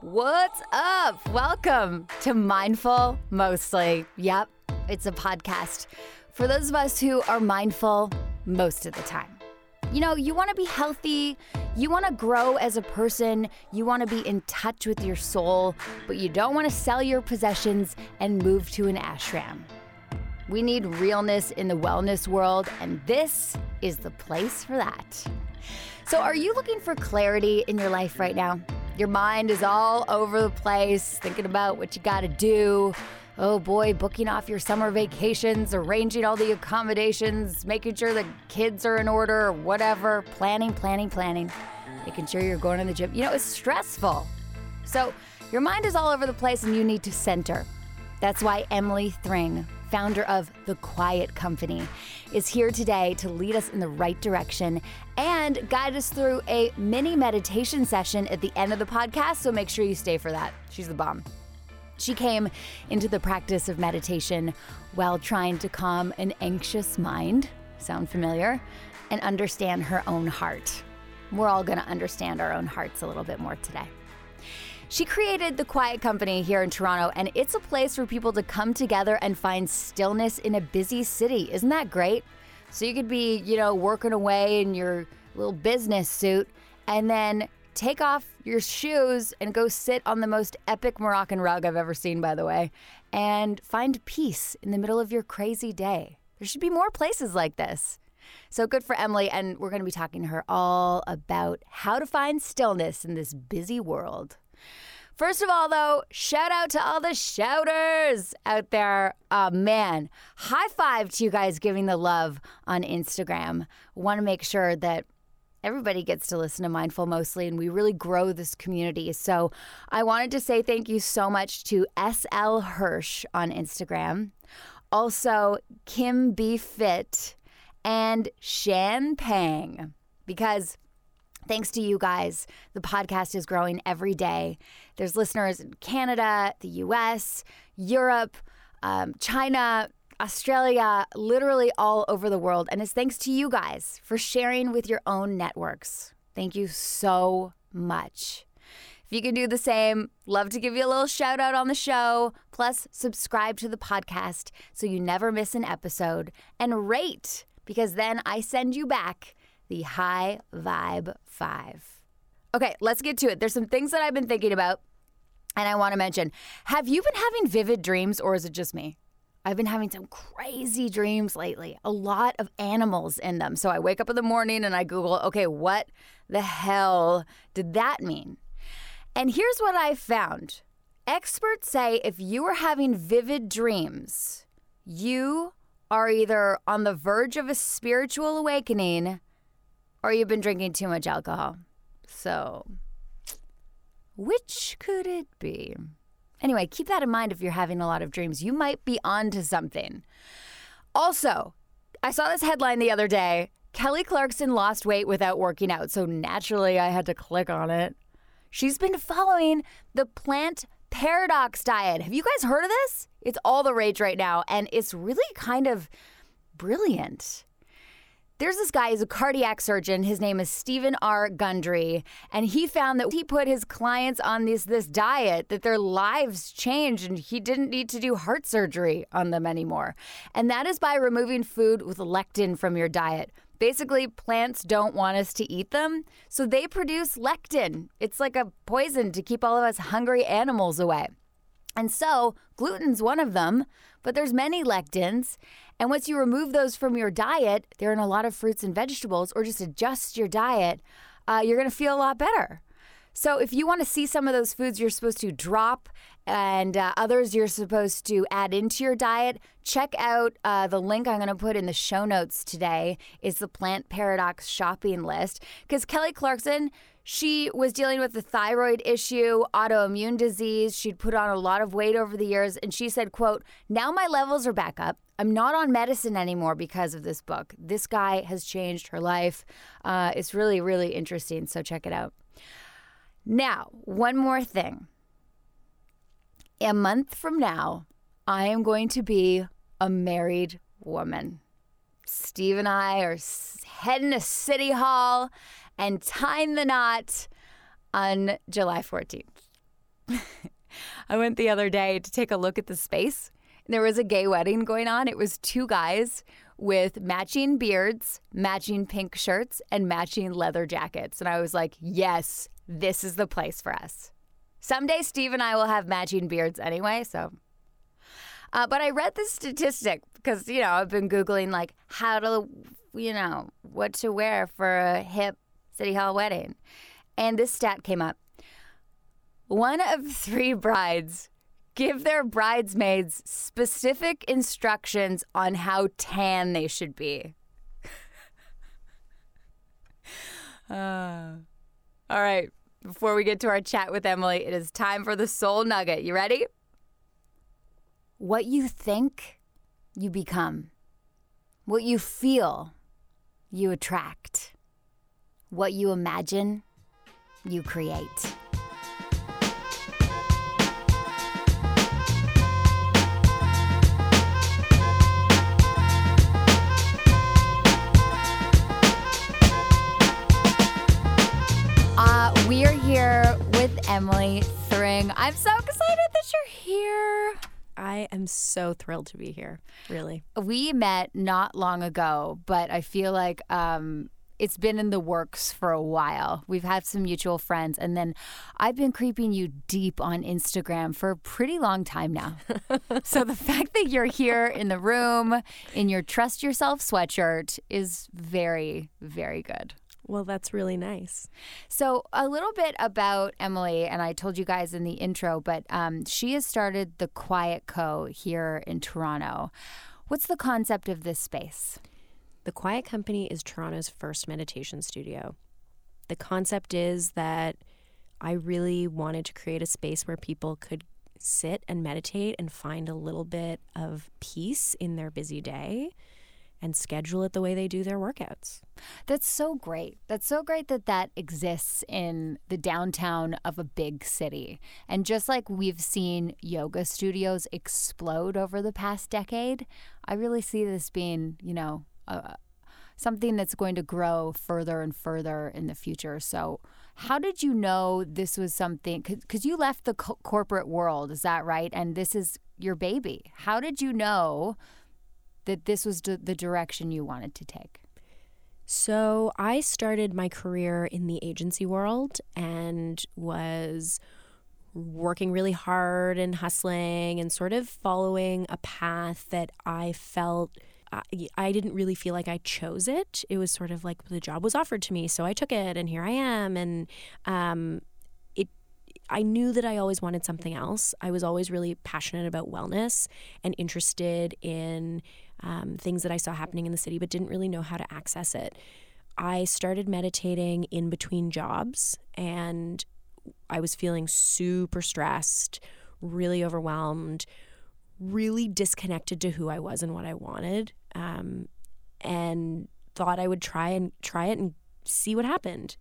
What's up? Welcome to Mindful Mostly. Yep, it's a podcast for those of us who are mindful most of the time. You know, you want to be healthy, you want to grow as a person, you want to be in touch with your soul, but you don't want to sell your possessions and move to an ashram. We need realness in the wellness world, and this is the place for that. So, are you looking for clarity in your life right now? Your mind is all over the place, thinking about what you got to do. Oh boy, booking off your summer vacations, arranging all the accommodations, making sure the kids are in order, or whatever, planning, planning, planning, making sure you're going to the gym. You know, it's stressful. So, your mind is all over the place and you need to center. That's why Emily Thring founder of The Quiet Company, is here today to lead us in the right direction and guide us through a mini meditation session at the end of the podcast. So make sure you stay for that. She's the bomb. She came into the practice of meditation while trying to calm an anxious mind, sound familiar, and understand her own heart. We're all going to understand our own hearts a little bit more today. She created the Quiet Company here in Toronto, and it's a place for people to come together and find stillness in a busy city. Isn't that great? So you could be, you know, working away in your little business suit and then take off your shoes and go sit on the most epic Moroccan rug I've ever seen, by the way, and find peace in the middle of your crazy day. There should be more places like this. So good for Emily, and we're going to be talking to her all about how to find stillness in this busy world. First of all, though, shout out to all the shouters out there. Uh, man, high five to you guys giving the love on Instagram. Want to make sure that everybody gets to listen to Mindful mostly, and we really grow this community. So I wanted to say thank you so much to SL Hirsch on Instagram, also Kim B. Fit, and Shan Pang, because Thanks to you guys, the podcast is growing every day. There's listeners in Canada, the US, Europe, um, China, Australia, literally all over the world. And it's thanks to you guys for sharing with your own networks. Thank you so much. If you can do the same, love to give you a little shout out on the show. Plus, subscribe to the podcast so you never miss an episode and rate because then I send you back the High Vibe 5. Okay, let's get to it. There's some things that I've been thinking about and I want to mention. Have you been having vivid dreams or is it just me? I've been having some crazy dreams lately, a lot of animals in them. So I wake up in the morning and I Google, okay, what the hell did that mean? And here's what I found experts say if you are having vivid dreams, you are either on the verge of a spiritual awakening or you've been drinking too much alcohol. So, which could it be? Anyway, keep that in mind if you're having a lot of dreams. You might be onto something. Also, I saw this headline the other day Kelly Clarkson lost weight without working out. So naturally, I had to click on it. She's been following the plant paradox diet. Have you guys heard of this? It's all the rage right now, and it's really kind of brilliant. There's this guy, he's a cardiac surgeon. His name is Steven R. Gundry. And he found that he put his clients on this, this diet, that their lives changed, and he didn't need to do heart surgery on them anymore. And that is by removing food with lectin from your diet. Basically, plants don't want us to eat them, so they produce lectin. It's like a poison to keep all of us hungry animals away. And so, gluten's one of them, but there's many lectins. And once you remove those from your diet, they're in a lot of fruits and vegetables, or just adjust your diet, uh, you're going to feel a lot better. So, if you want to see some of those foods you're supposed to drop and uh, others you're supposed to add into your diet, check out uh, the link I'm going to put in the show notes today. Is the Plant Paradox shopping list because Kelly Clarkson she was dealing with a thyroid issue, autoimmune disease. She'd put on a lot of weight over the years and she said, quote, "Now my levels are back up. I'm not on medicine anymore because of this book. This guy has changed her life. Uh, it's really, really interesting. So check it out. Now, one more thing. A month from now, I am going to be a married woman. Steve and I are heading to City Hall and tying the knot on July 14th. I went the other day to take a look at the space. There was a gay wedding going on. It was two guys with matching beards, matching pink shirts, and matching leather jackets. And I was like, yes, this is the place for us. Someday, Steve and I will have matching beards anyway. So, uh, but I read this statistic because, you know, I've been Googling like how to, you know, what to wear for a hip City Hall wedding. And this stat came up. One of three brides give their bridesmaids specific instructions on how tan they should be. uh, all right, before we get to our chat with Emily, it is time for the soul nugget. You ready? What you think, you become. What you feel, you attract. What you imagine, you create. We are here with Emily Thring. I'm so excited that you're here. I am so thrilled to be here, really. We met not long ago, but I feel like um, it's been in the works for a while. We've had some mutual friends, and then I've been creeping you deep on Instagram for a pretty long time now. so the fact that you're here in the room in your Trust Yourself sweatshirt is very, very good. Well, that's really nice. So, a little bit about Emily, and I told you guys in the intro, but um, she has started the Quiet Co here in Toronto. What's the concept of this space? The Quiet Company is Toronto's first meditation studio. The concept is that I really wanted to create a space where people could sit and meditate and find a little bit of peace in their busy day and schedule it the way they do their workouts. That's so great. That's so great that that exists in the downtown of a big city. And just like we've seen yoga studios explode over the past decade, I really see this being, you know, uh, something that's going to grow further and further in the future. So, how did you know this was something? Because you left the co- corporate world, is that right? And this is your baby. How did you know that this was the direction you wanted to take? So I started my career in the agency world and was working really hard and hustling and sort of following a path that I felt I, I didn't really feel like I chose it. It was sort of like the job was offered to me, so I took it, and here I am. And um, it, I knew that I always wanted something else. I was always really passionate about wellness and interested in um, things that I saw happening in the city, but didn't really know how to access it. I started meditating in between jobs and I was feeling super stressed, really overwhelmed, really disconnected to who I was and what I wanted, um, and thought I would try and try it and see what happened.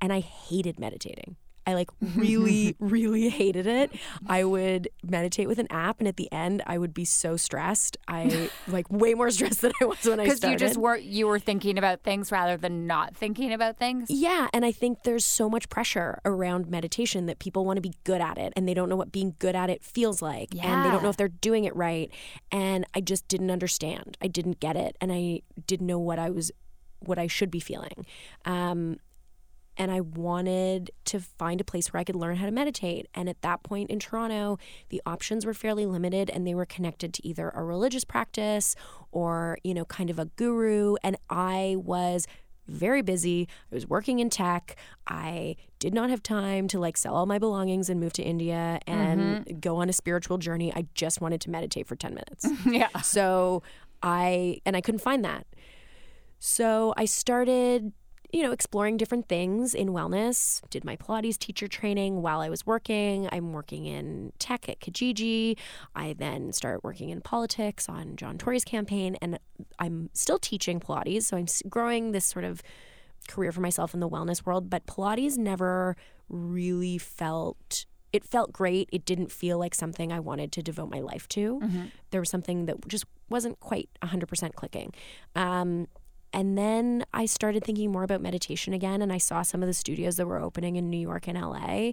And I hated meditating. I like really, really hated it. I would meditate with an app, and at the end, I would be so stressed. I like way more stressed than I was when I started. Because you just were you were thinking about things rather than not thinking about things. Yeah, and I think there's so much pressure around meditation that people want to be good at it, and they don't know what being good at it feels like, yeah. and they don't know if they're doing it right. And I just didn't understand. I didn't get it, and I didn't know what I was what I should be feeling. Um, and I wanted to find a place where I could learn how to meditate. And at that point in Toronto, the options were fairly limited and they were connected to either a religious practice or, you know, kind of a guru. And I was very busy. I was working in tech. I did not have time to like sell all my belongings and move to India and mm-hmm. go on a spiritual journey. I just wanted to meditate for 10 minutes. yeah. So I, and I couldn't find that. So I started you know, exploring different things in wellness. Did my Pilates teacher training while I was working. I'm working in tech at Kijiji. I then start working in politics on John Tory's campaign, and I'm still teaching Pilates. So I'm growing this sort of career for myself in the wellness world. But Pilates never really felt it felt great. It didn't feel like something I wanted to devote my life to. Mm-hmm. There was something that just wasn't quite 100% clicking. Um, and then I started thinking more about meditation again, and I saw some of the studios that were opening in New York and LA.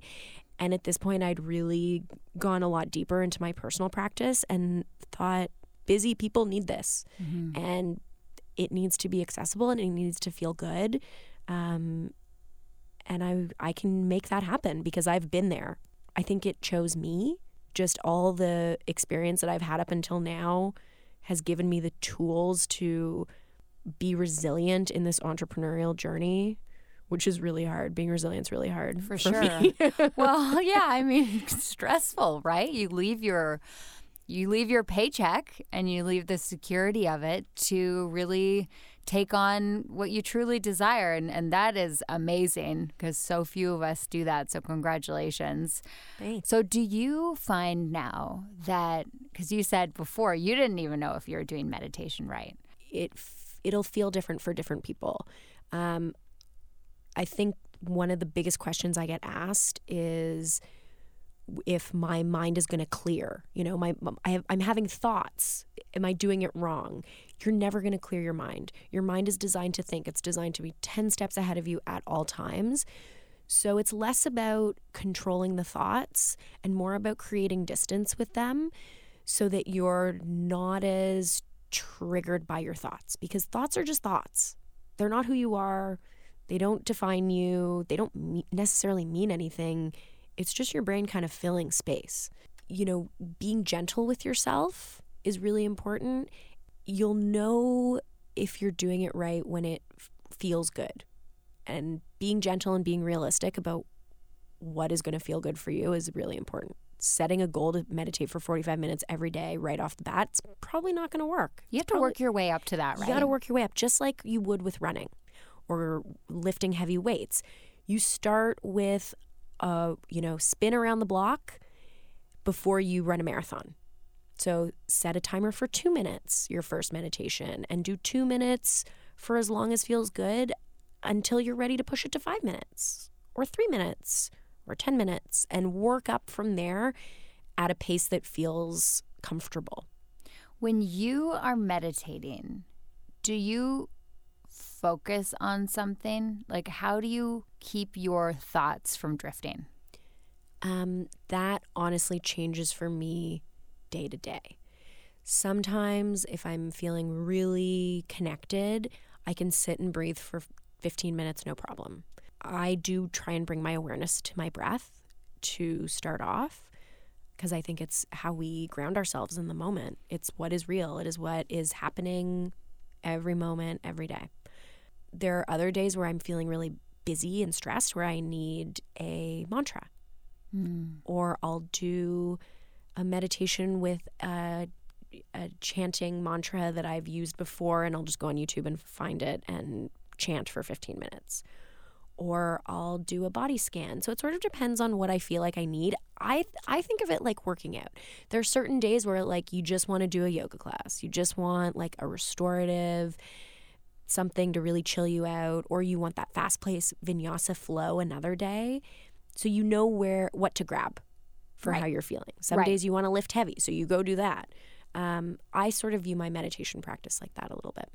And at this point, I'd really gone a lot deeper into my personal practice and thought busy people need this. Mm-hmm. And it needs to be accessible and it needs to feel good. Um, and I, I can make that happen because I've been there. I think it chose me. Just all the experience that I've had up until now has given me the tools to be resilient in this entrepreneurial journey which is really hard. Being resilient is really hard for, for sure. well, yeah, I mean, stressful, right? You leave your you leave your paycheck and you leave the security of it to really take on what you truly desire and, and that is amazing because so few of us do that so congratulations Thanks. so do you find now that because you said before you didn't even know if you were doing meditation right it it'll feel different for different people um, I think one of the biggest questions I get asked is if my mind is going to clear. You know, my I I'm having thoughts. Am I doing it wrong? You're never going to clear your mind. Your mind is designed to think. It's designed to be 10 steps ahead of you at all times. So it's less about controlling the thoughts and more about creating distance with them so that you're not as triggered by your thoughts because thoughts are just thoughts. They're not who you are. They don't define you, they don't me- necessarily mean anything. It's just your brain kind of filling space. You know, being gentle with yourself is really important. You'll know if you're doing it right when it f- feels good. And being gentle and being realistic about what is going to feel good for you is really important. Setting a goal to meditate for 45 minutes every day right off the bat, it's probably not going to work. You have to work your way up to that, right? You got to work your way up, just like you would with running or lifting heavy weights. You start with a, you know, spin around the block before you run a marathon. So set a timer for 2 minutes your first meditation and do 2 minutes for as long as feels good until you're ready to push it to 5 minutes or 3 minutes or 10 minutes and work up from there at a pace that feels comfortable. When you are meditating, do you focus on something? Like, how do you keep your thoughts from drifting? Um, that honestly changes for me day to day. Sometimes, if I'm feeling really connected, I can sit and breathe for 15 minutes, no problem. I do try and bring my awareness to my breath to start off because I think it's how we ground ourselves in the moment. It's what is real, it is what is happening every moment, every day there are other days where I'm feeling really busy and stressed where I need a mantra. Mm. Or I'll do a meditation with a, a, chanting mantra that I've used before, and I'll just go on YouTube and find it and chant for 15 minutes. Or I'll do a body scan. So it sort of depends on what I feel like I need. I I think of it like working out. There are certain days where like you just want to do a yoga class. You just want like a restorative something to really chill you out, or you want that fast paced vinyasa flow another day. So you know where what to grab for right. how you're feeling. Some right. days you want to lift heavy, so you go do that. Um, I sort of view my meditation practice like that a little bit.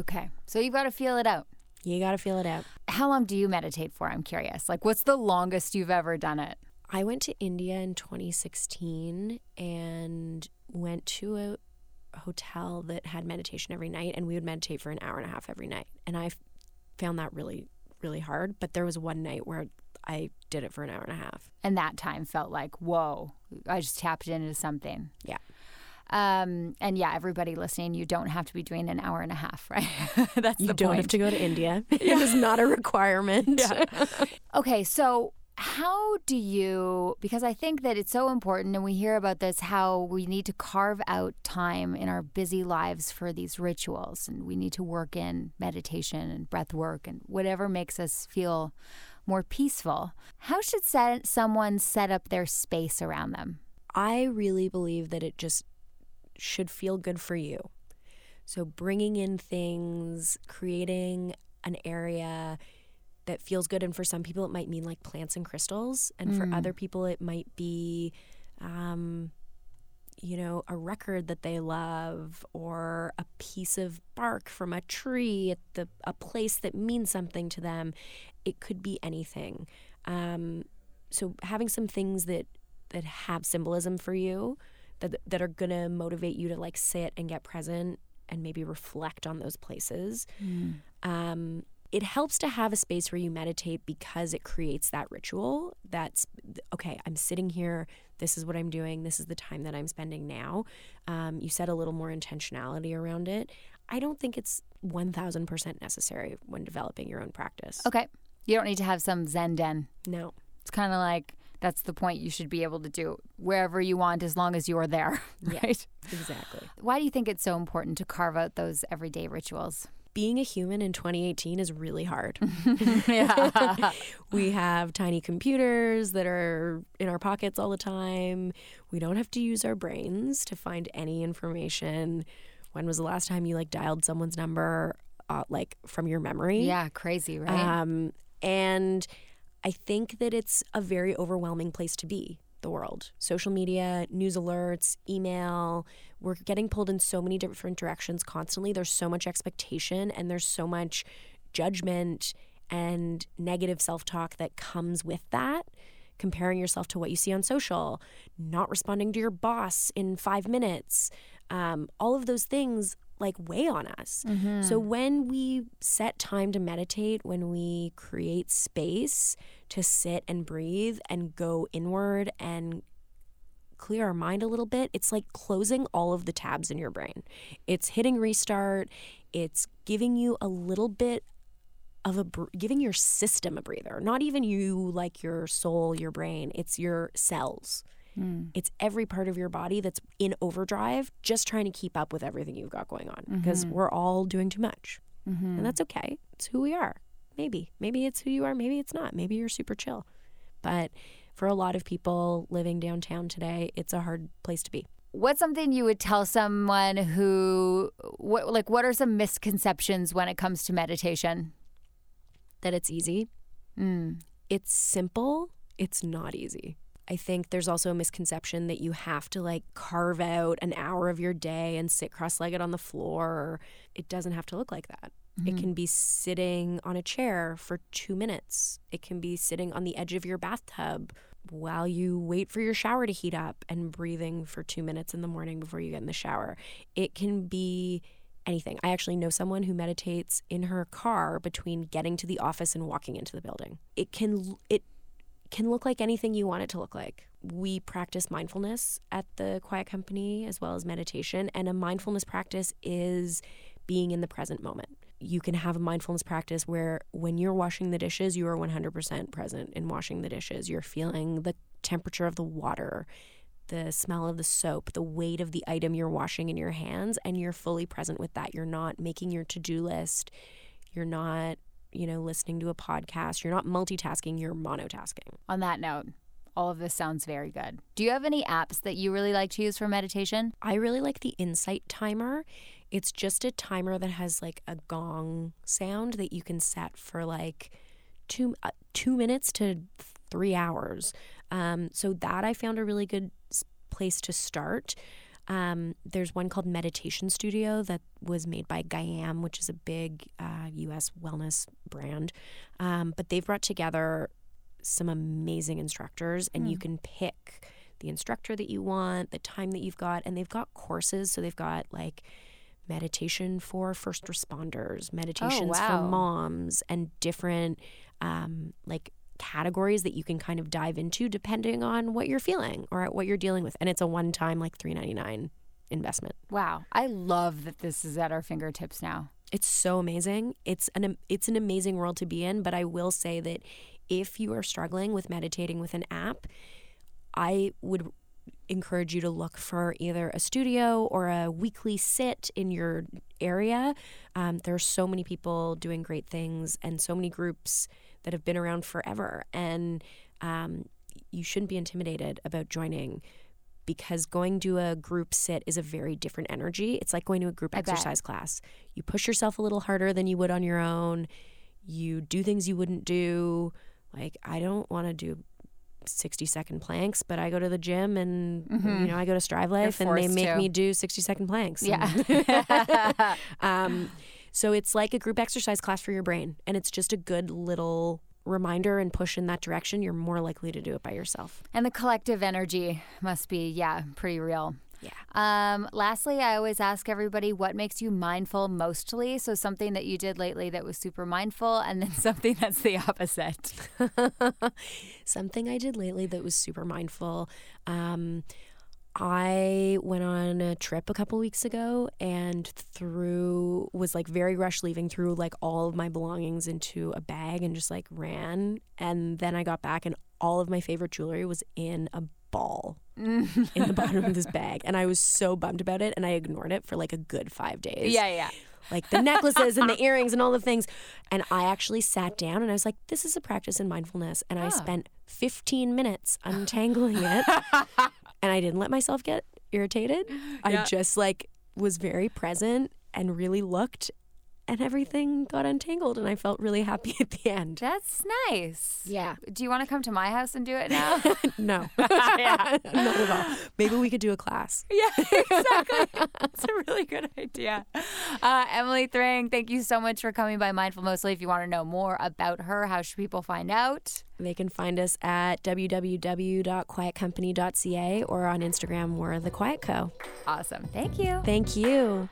Okay. So you've got to feel it out. You got to feel it out. How long do you meditate for? I'm curious. Like, what's the longest you've ever done it? I went to India in 2016 and went to a hotel that had meditation every night, and we would meditate for an hour and a half every night. And I found that really, really hard. But there was one night where I did it for an hour and a half. And that time felt like, whoa, I just tapped into something. Yeah. Um, and yeah, everybody listening, you don't have to be doing an hour and a half, right? That's you don't point. have to go to India. It is not a requirement. Yeah. okay, so how do you, because I think that it's so important, and we hear about this, how we need to carve out time in our busy lives for these rituals, and we need to work in meditation and breath work and whatever makes us feel more peaceful. How should set, someone set up their space around them? I really believe that it just should feel good for you. So, bringing in things, creating an area that feels good. And for some people, it might mean like plants and crystals. And mm. for other people, it might be, um, you know, a record that they love or a piece of bark from a tree at the a place that means something to them. It could be anything. Um, so having some things that that have symbolism for you that that are going to motivate you to like sit and get present and maybe reflect on those places. Mm. Um, it helps to have a space where you meditate because it creates that ritual that's okay i'm sitting here this is what i'm doing this is the time that i'm spending now. Um, you set a little more intentionality around it. I don't think it's 1000% necessary when developing your own practice. Okay. You don't need to have some zen den. No. It's kind of like that's the point you should be able to do wherever you want as long as you're there right exactly why do you think it's so important to carve out those everyday rituals being a human in 2018 is really hard. yeah. we have tiny computers that are in our pockets all the time. We don't have to use our brains to find any information. When was the last time you like dialed someone's number uh, like from your memory? Yeah, crazy, right? Um, and I think that it's a very overwhelming place to be the world. Social media, news alerts, email, we're getting pulled in so many different directions constantly. There's so much expectation and there's so much judgment and negative self talk that comes with that. Comparing yourself to what you see on social, not responding to your boss in five minutes, um, all of those things like weigh on us. Mm-hmm. So when we set time to meditate, when we create space to sit and breathe and go inward and clear our mind a little bit, it's like closing all of the tabs in your brain. It's hitting restart, it's giving you a little bit of a giving your system a breather. Not even you like your soul, your brain, it's your cells. Mm. It's every part of your body that's in overdrive, just trying to keep up with everything you've got going on because mm-hmm. we're all doing too much. Mm-hmm. And that's okay. It's who we are. Maybe. Maybe it's who you are. Maybe it's not. Maybe you're super chill. But for a lot of people living downtown today, it's a hard place to be. What's something you would tell someone who, what, like, what are some misconceptions when it comes to meditation? That it's easy. Mm. It's simple. It's not easy. I think there's also a misconception that you have to like carve out an hour of your day and sit cross legged on the floor. It doesn't have to look like that. Mm-hmm. It can be sitting on a chair for two minutes. It can be sitting on the edge of your bathtub while you wait for your shower to heat up and breathing for two minutes in the morning before you get in the shower. It can be anything. I actually know someone who meditates in her car between getting to the office and walking into the building. It can it can look like anything you want it to look like. We practice mindfulness at the Quiet Company as well as meditation, and a mindfulness practice is being in the present moment you can have a mindfulness practice where when you're washing the dishes, you are 100% present in washing the dishes. You're feeling the temperature of the water, the smell of the soap, the weight of the item you're washing in your hands, and you're fully present with that. You're not making your to do list. You're not, you know, listening to a podcast. You're not multitasking, you're monotasking. On that note, all of this sounds very good. Do you have any apps that you really like to use for meditation? I really like the Insight Timer. It's just a timer that has like a gong sound that you can set for like two uh, two minutes to three hours. Um, so that I found a really good place to start. Um, there's one called Meditation Studio that was made by Gaiam, which is a big uh, U.S. wellness brand. Um, but they've brought together some amazing instructors, and mm. you hmm. can pick the instructor that you want, the time that you've got, and they've got courses. So they've got like meditation for first responders, meditations oh, wow. for moms, and different um, like categories that you can kind of dive into depending on what you're feeling or what you're dealing with. And it's a one time like three ninety nine investment. Wow. I love that this is at our fingertips now. It's so amazing. It's an it's an amazing world to be in, but I will say that if you are struggling with meditating with an app, I would encourage you to look for either a studio or a weekly sit in your area. Um, there are so many people doing great things and so many groups that have been around forever. And um, you shouldn't be intimidated about joining because going to a group sit is a very different energy. It's like going to a group I exercise bet. class. You push yourself a little harder than you would on your own. You do things you wouldn't do. Like, I don't want to do 60 second planks, but I go to the gym and mm-hmm. you know I go to Strive Life and they make to. me do 60 second planks. Yeah. um, so it's like a group exercise class for your brain, and it's just a good little reminder and push in that direction, you're more likely to do it by yourself. And the collective energy must be, yeah, pretty real. Yeah. Um, lastly, I always ask everybody what makes you mindful mostly. So something that you did lately that was super mindful, and then something that's the opposite. something I did lately that was super mindful. Um, I went on a trip a couple weeks ago and threw was like very rush leaving threw like all of my belongings into a bag and just like ran and then I got back and all of my favorite jewelry was in a ball in the bottom of this bag and I was so bummed about it and I ignored it for like a good 5 days. Yeah, yeah. Like the necklaces and the earrings and all the things. And I actually sat down and I was like, this is a practice in mindfulness. And I spent 15 minutes untangling it and I didn't let myself get irritated. Yeah. I just like was very present and really looked and everything got untangled and I felt really happy at the end. That's nice. Yeah. Do you want to come to my house and do it now? No. yeah. Not at all. Maybe we could do a class. Yeah, exactly. It's a really good idea. Uh, Emily Thring, thank you so much for coming by Mindful Mostly. If you want to know more about her, how should people find out? They can find us at www.quietcompany.ca or on Instagram, we're The Quiet Co. Awesome. Thank you. Thank you.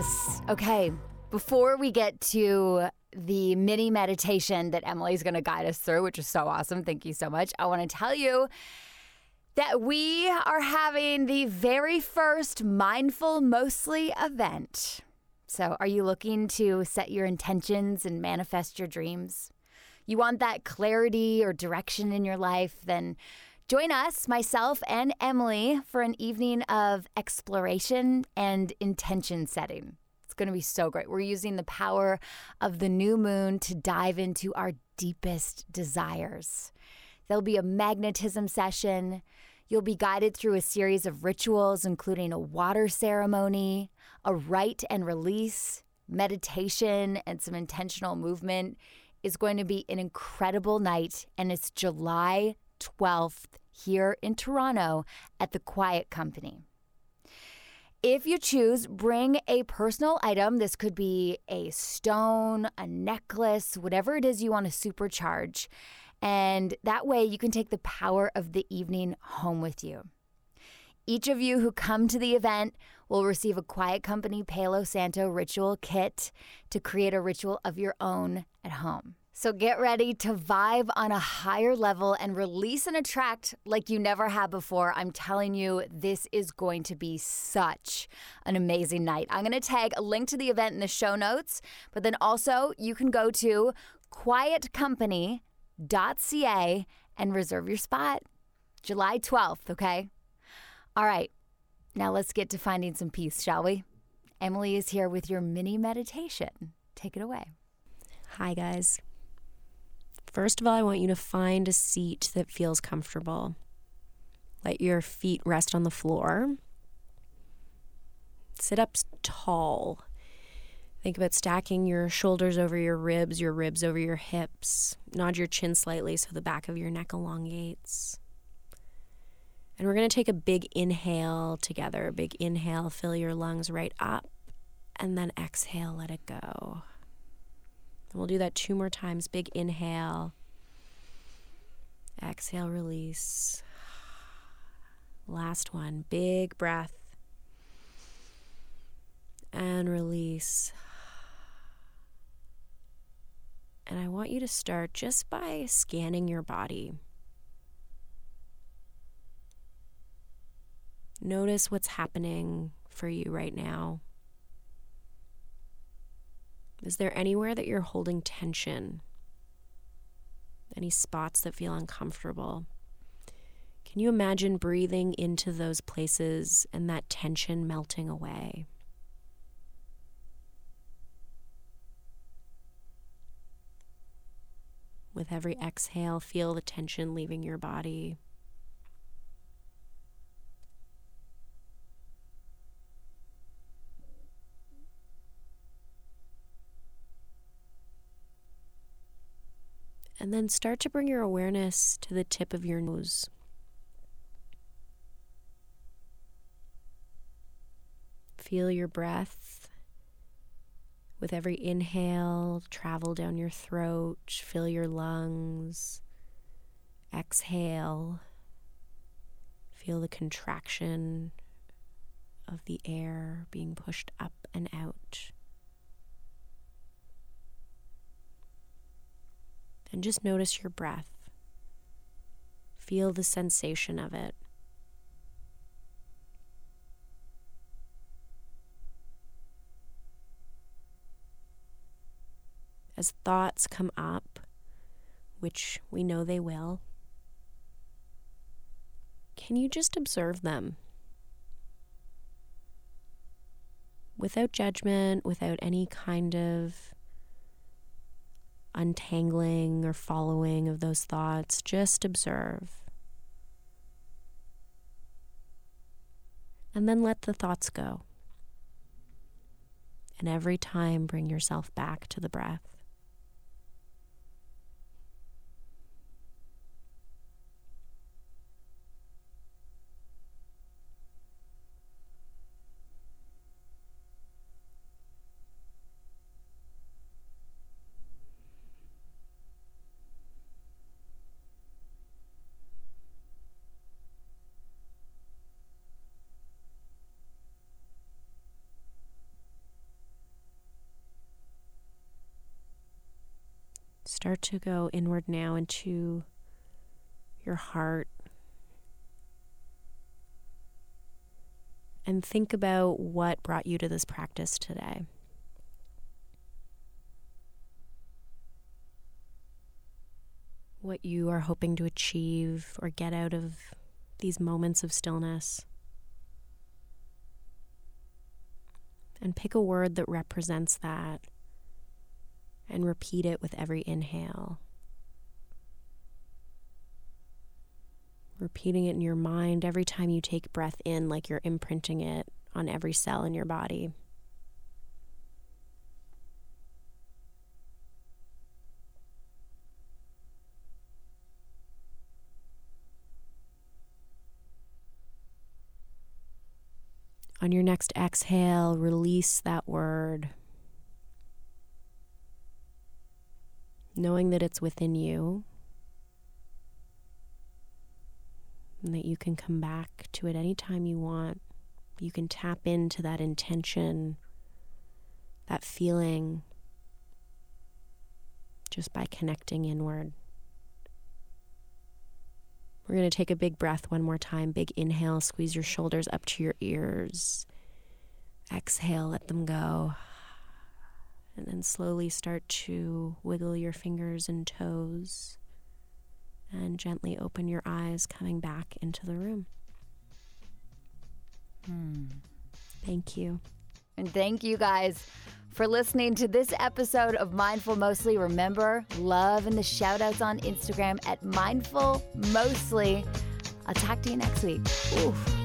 Yes. Okay. Before we get to the mini meditation that Emily's going to guide us through, which is so awesome. Thank you so much. I want to tell you that we are having the very first Mindful Mostly event. So, are you looking to set your intentions and manifest your dreams? You want that clarity or direction in your life? Then join us, myself and Emily, for an evening of exploration and intention setting. It's going to be so great. We're using the power of the new moon to dive into our deepest desires. There'll be a magnetism session. You'll be guided through a series of rituals, including a water ceremony, a rite and release, meditation, and some intentional movement. It's going to be an incredible night, and it's July 12th here in Toronto at the Quiet Company. If you choose, bring a personal item. This could be a stone, a necklace, whatever it is you want to supercharge. And that way you can take the power of the evening home with you. Each of you who come to the event will receive a Quiet Company Palo Santo ritual kit to create a ritual of your own at home. So get ready to vibe on a higher level and release and attract like you never have before. I'm telling you, this is going to be such an amazing night. I'm going to tag a link to the event in the show notes, but then also you can go to quietcompany.ca and reserve your spot. July 12th, okay? All right, now let's get to finding some peace, shall we? Emily is here with your mini meditation. Take it away. Hi, guys. First of all, I want you to find a seat that feels comfortable. Let your feet rest on the floor. Sit up tall. Think about stacking your shoulders over your ribs, your ribs over your hips. Nod your chin slightly so the back of your neck elongates. And we're going to take a big inhale together. A big inhale, fill your lungs right up. And then exhale, let it go. And we'll do that two more times. Big inhale. Exhale, release. Last one. Big breath. And release. And I want you to start just by scanning your body. Notice what's happening for you right now. Is there anywhere that you're holding tension? Any spots that feel uncomfortable? Can you imagine breathing into those places and that tension melting away? With every exhale, feel the tension leaving your body. And then start to bring your awareness to the tip of your nose. Feel your breath with every inhale travel down your throat, fill your lungs. Exhale. Feel the contraction of the air being pushed up and out. And just notice your breath. Feel the sensation of it. As thoughts come up, which we know they will, can you just observe them? Without judgment, without any kind of untangling or following of those thoughts, just observe. And then let the thoughts go. And every time, bring yourself back to the breath. Start to go inward now into your heart. And think about what brought you to this practice today. What you are hoping to achieve or get out of these moments of stillness. And pick a word that represents that and repeat it with every inhale. Repeating it in your mind every time you take breath in, like you're imprinting it on every cell in your body. On your next exhale, release that word. Knowing that it's within you and that you can come back to it anytime you want. You can tap into that intention, that feeling, just by connecting inward. We're going to take a big breath one more time. Big inhale, squeeze your shoulders up to your ears. Exhale, let them go. And then slowly start to wiggle your fingers and toes and gently open your eyes, coming back into the room. Hmm. Thank you. And thank you guys for listening to this episode of Mindful Mostly. Remember, love and the shout outs on Instagram at Mindful Mostly. I'll talk to you next week. Oof.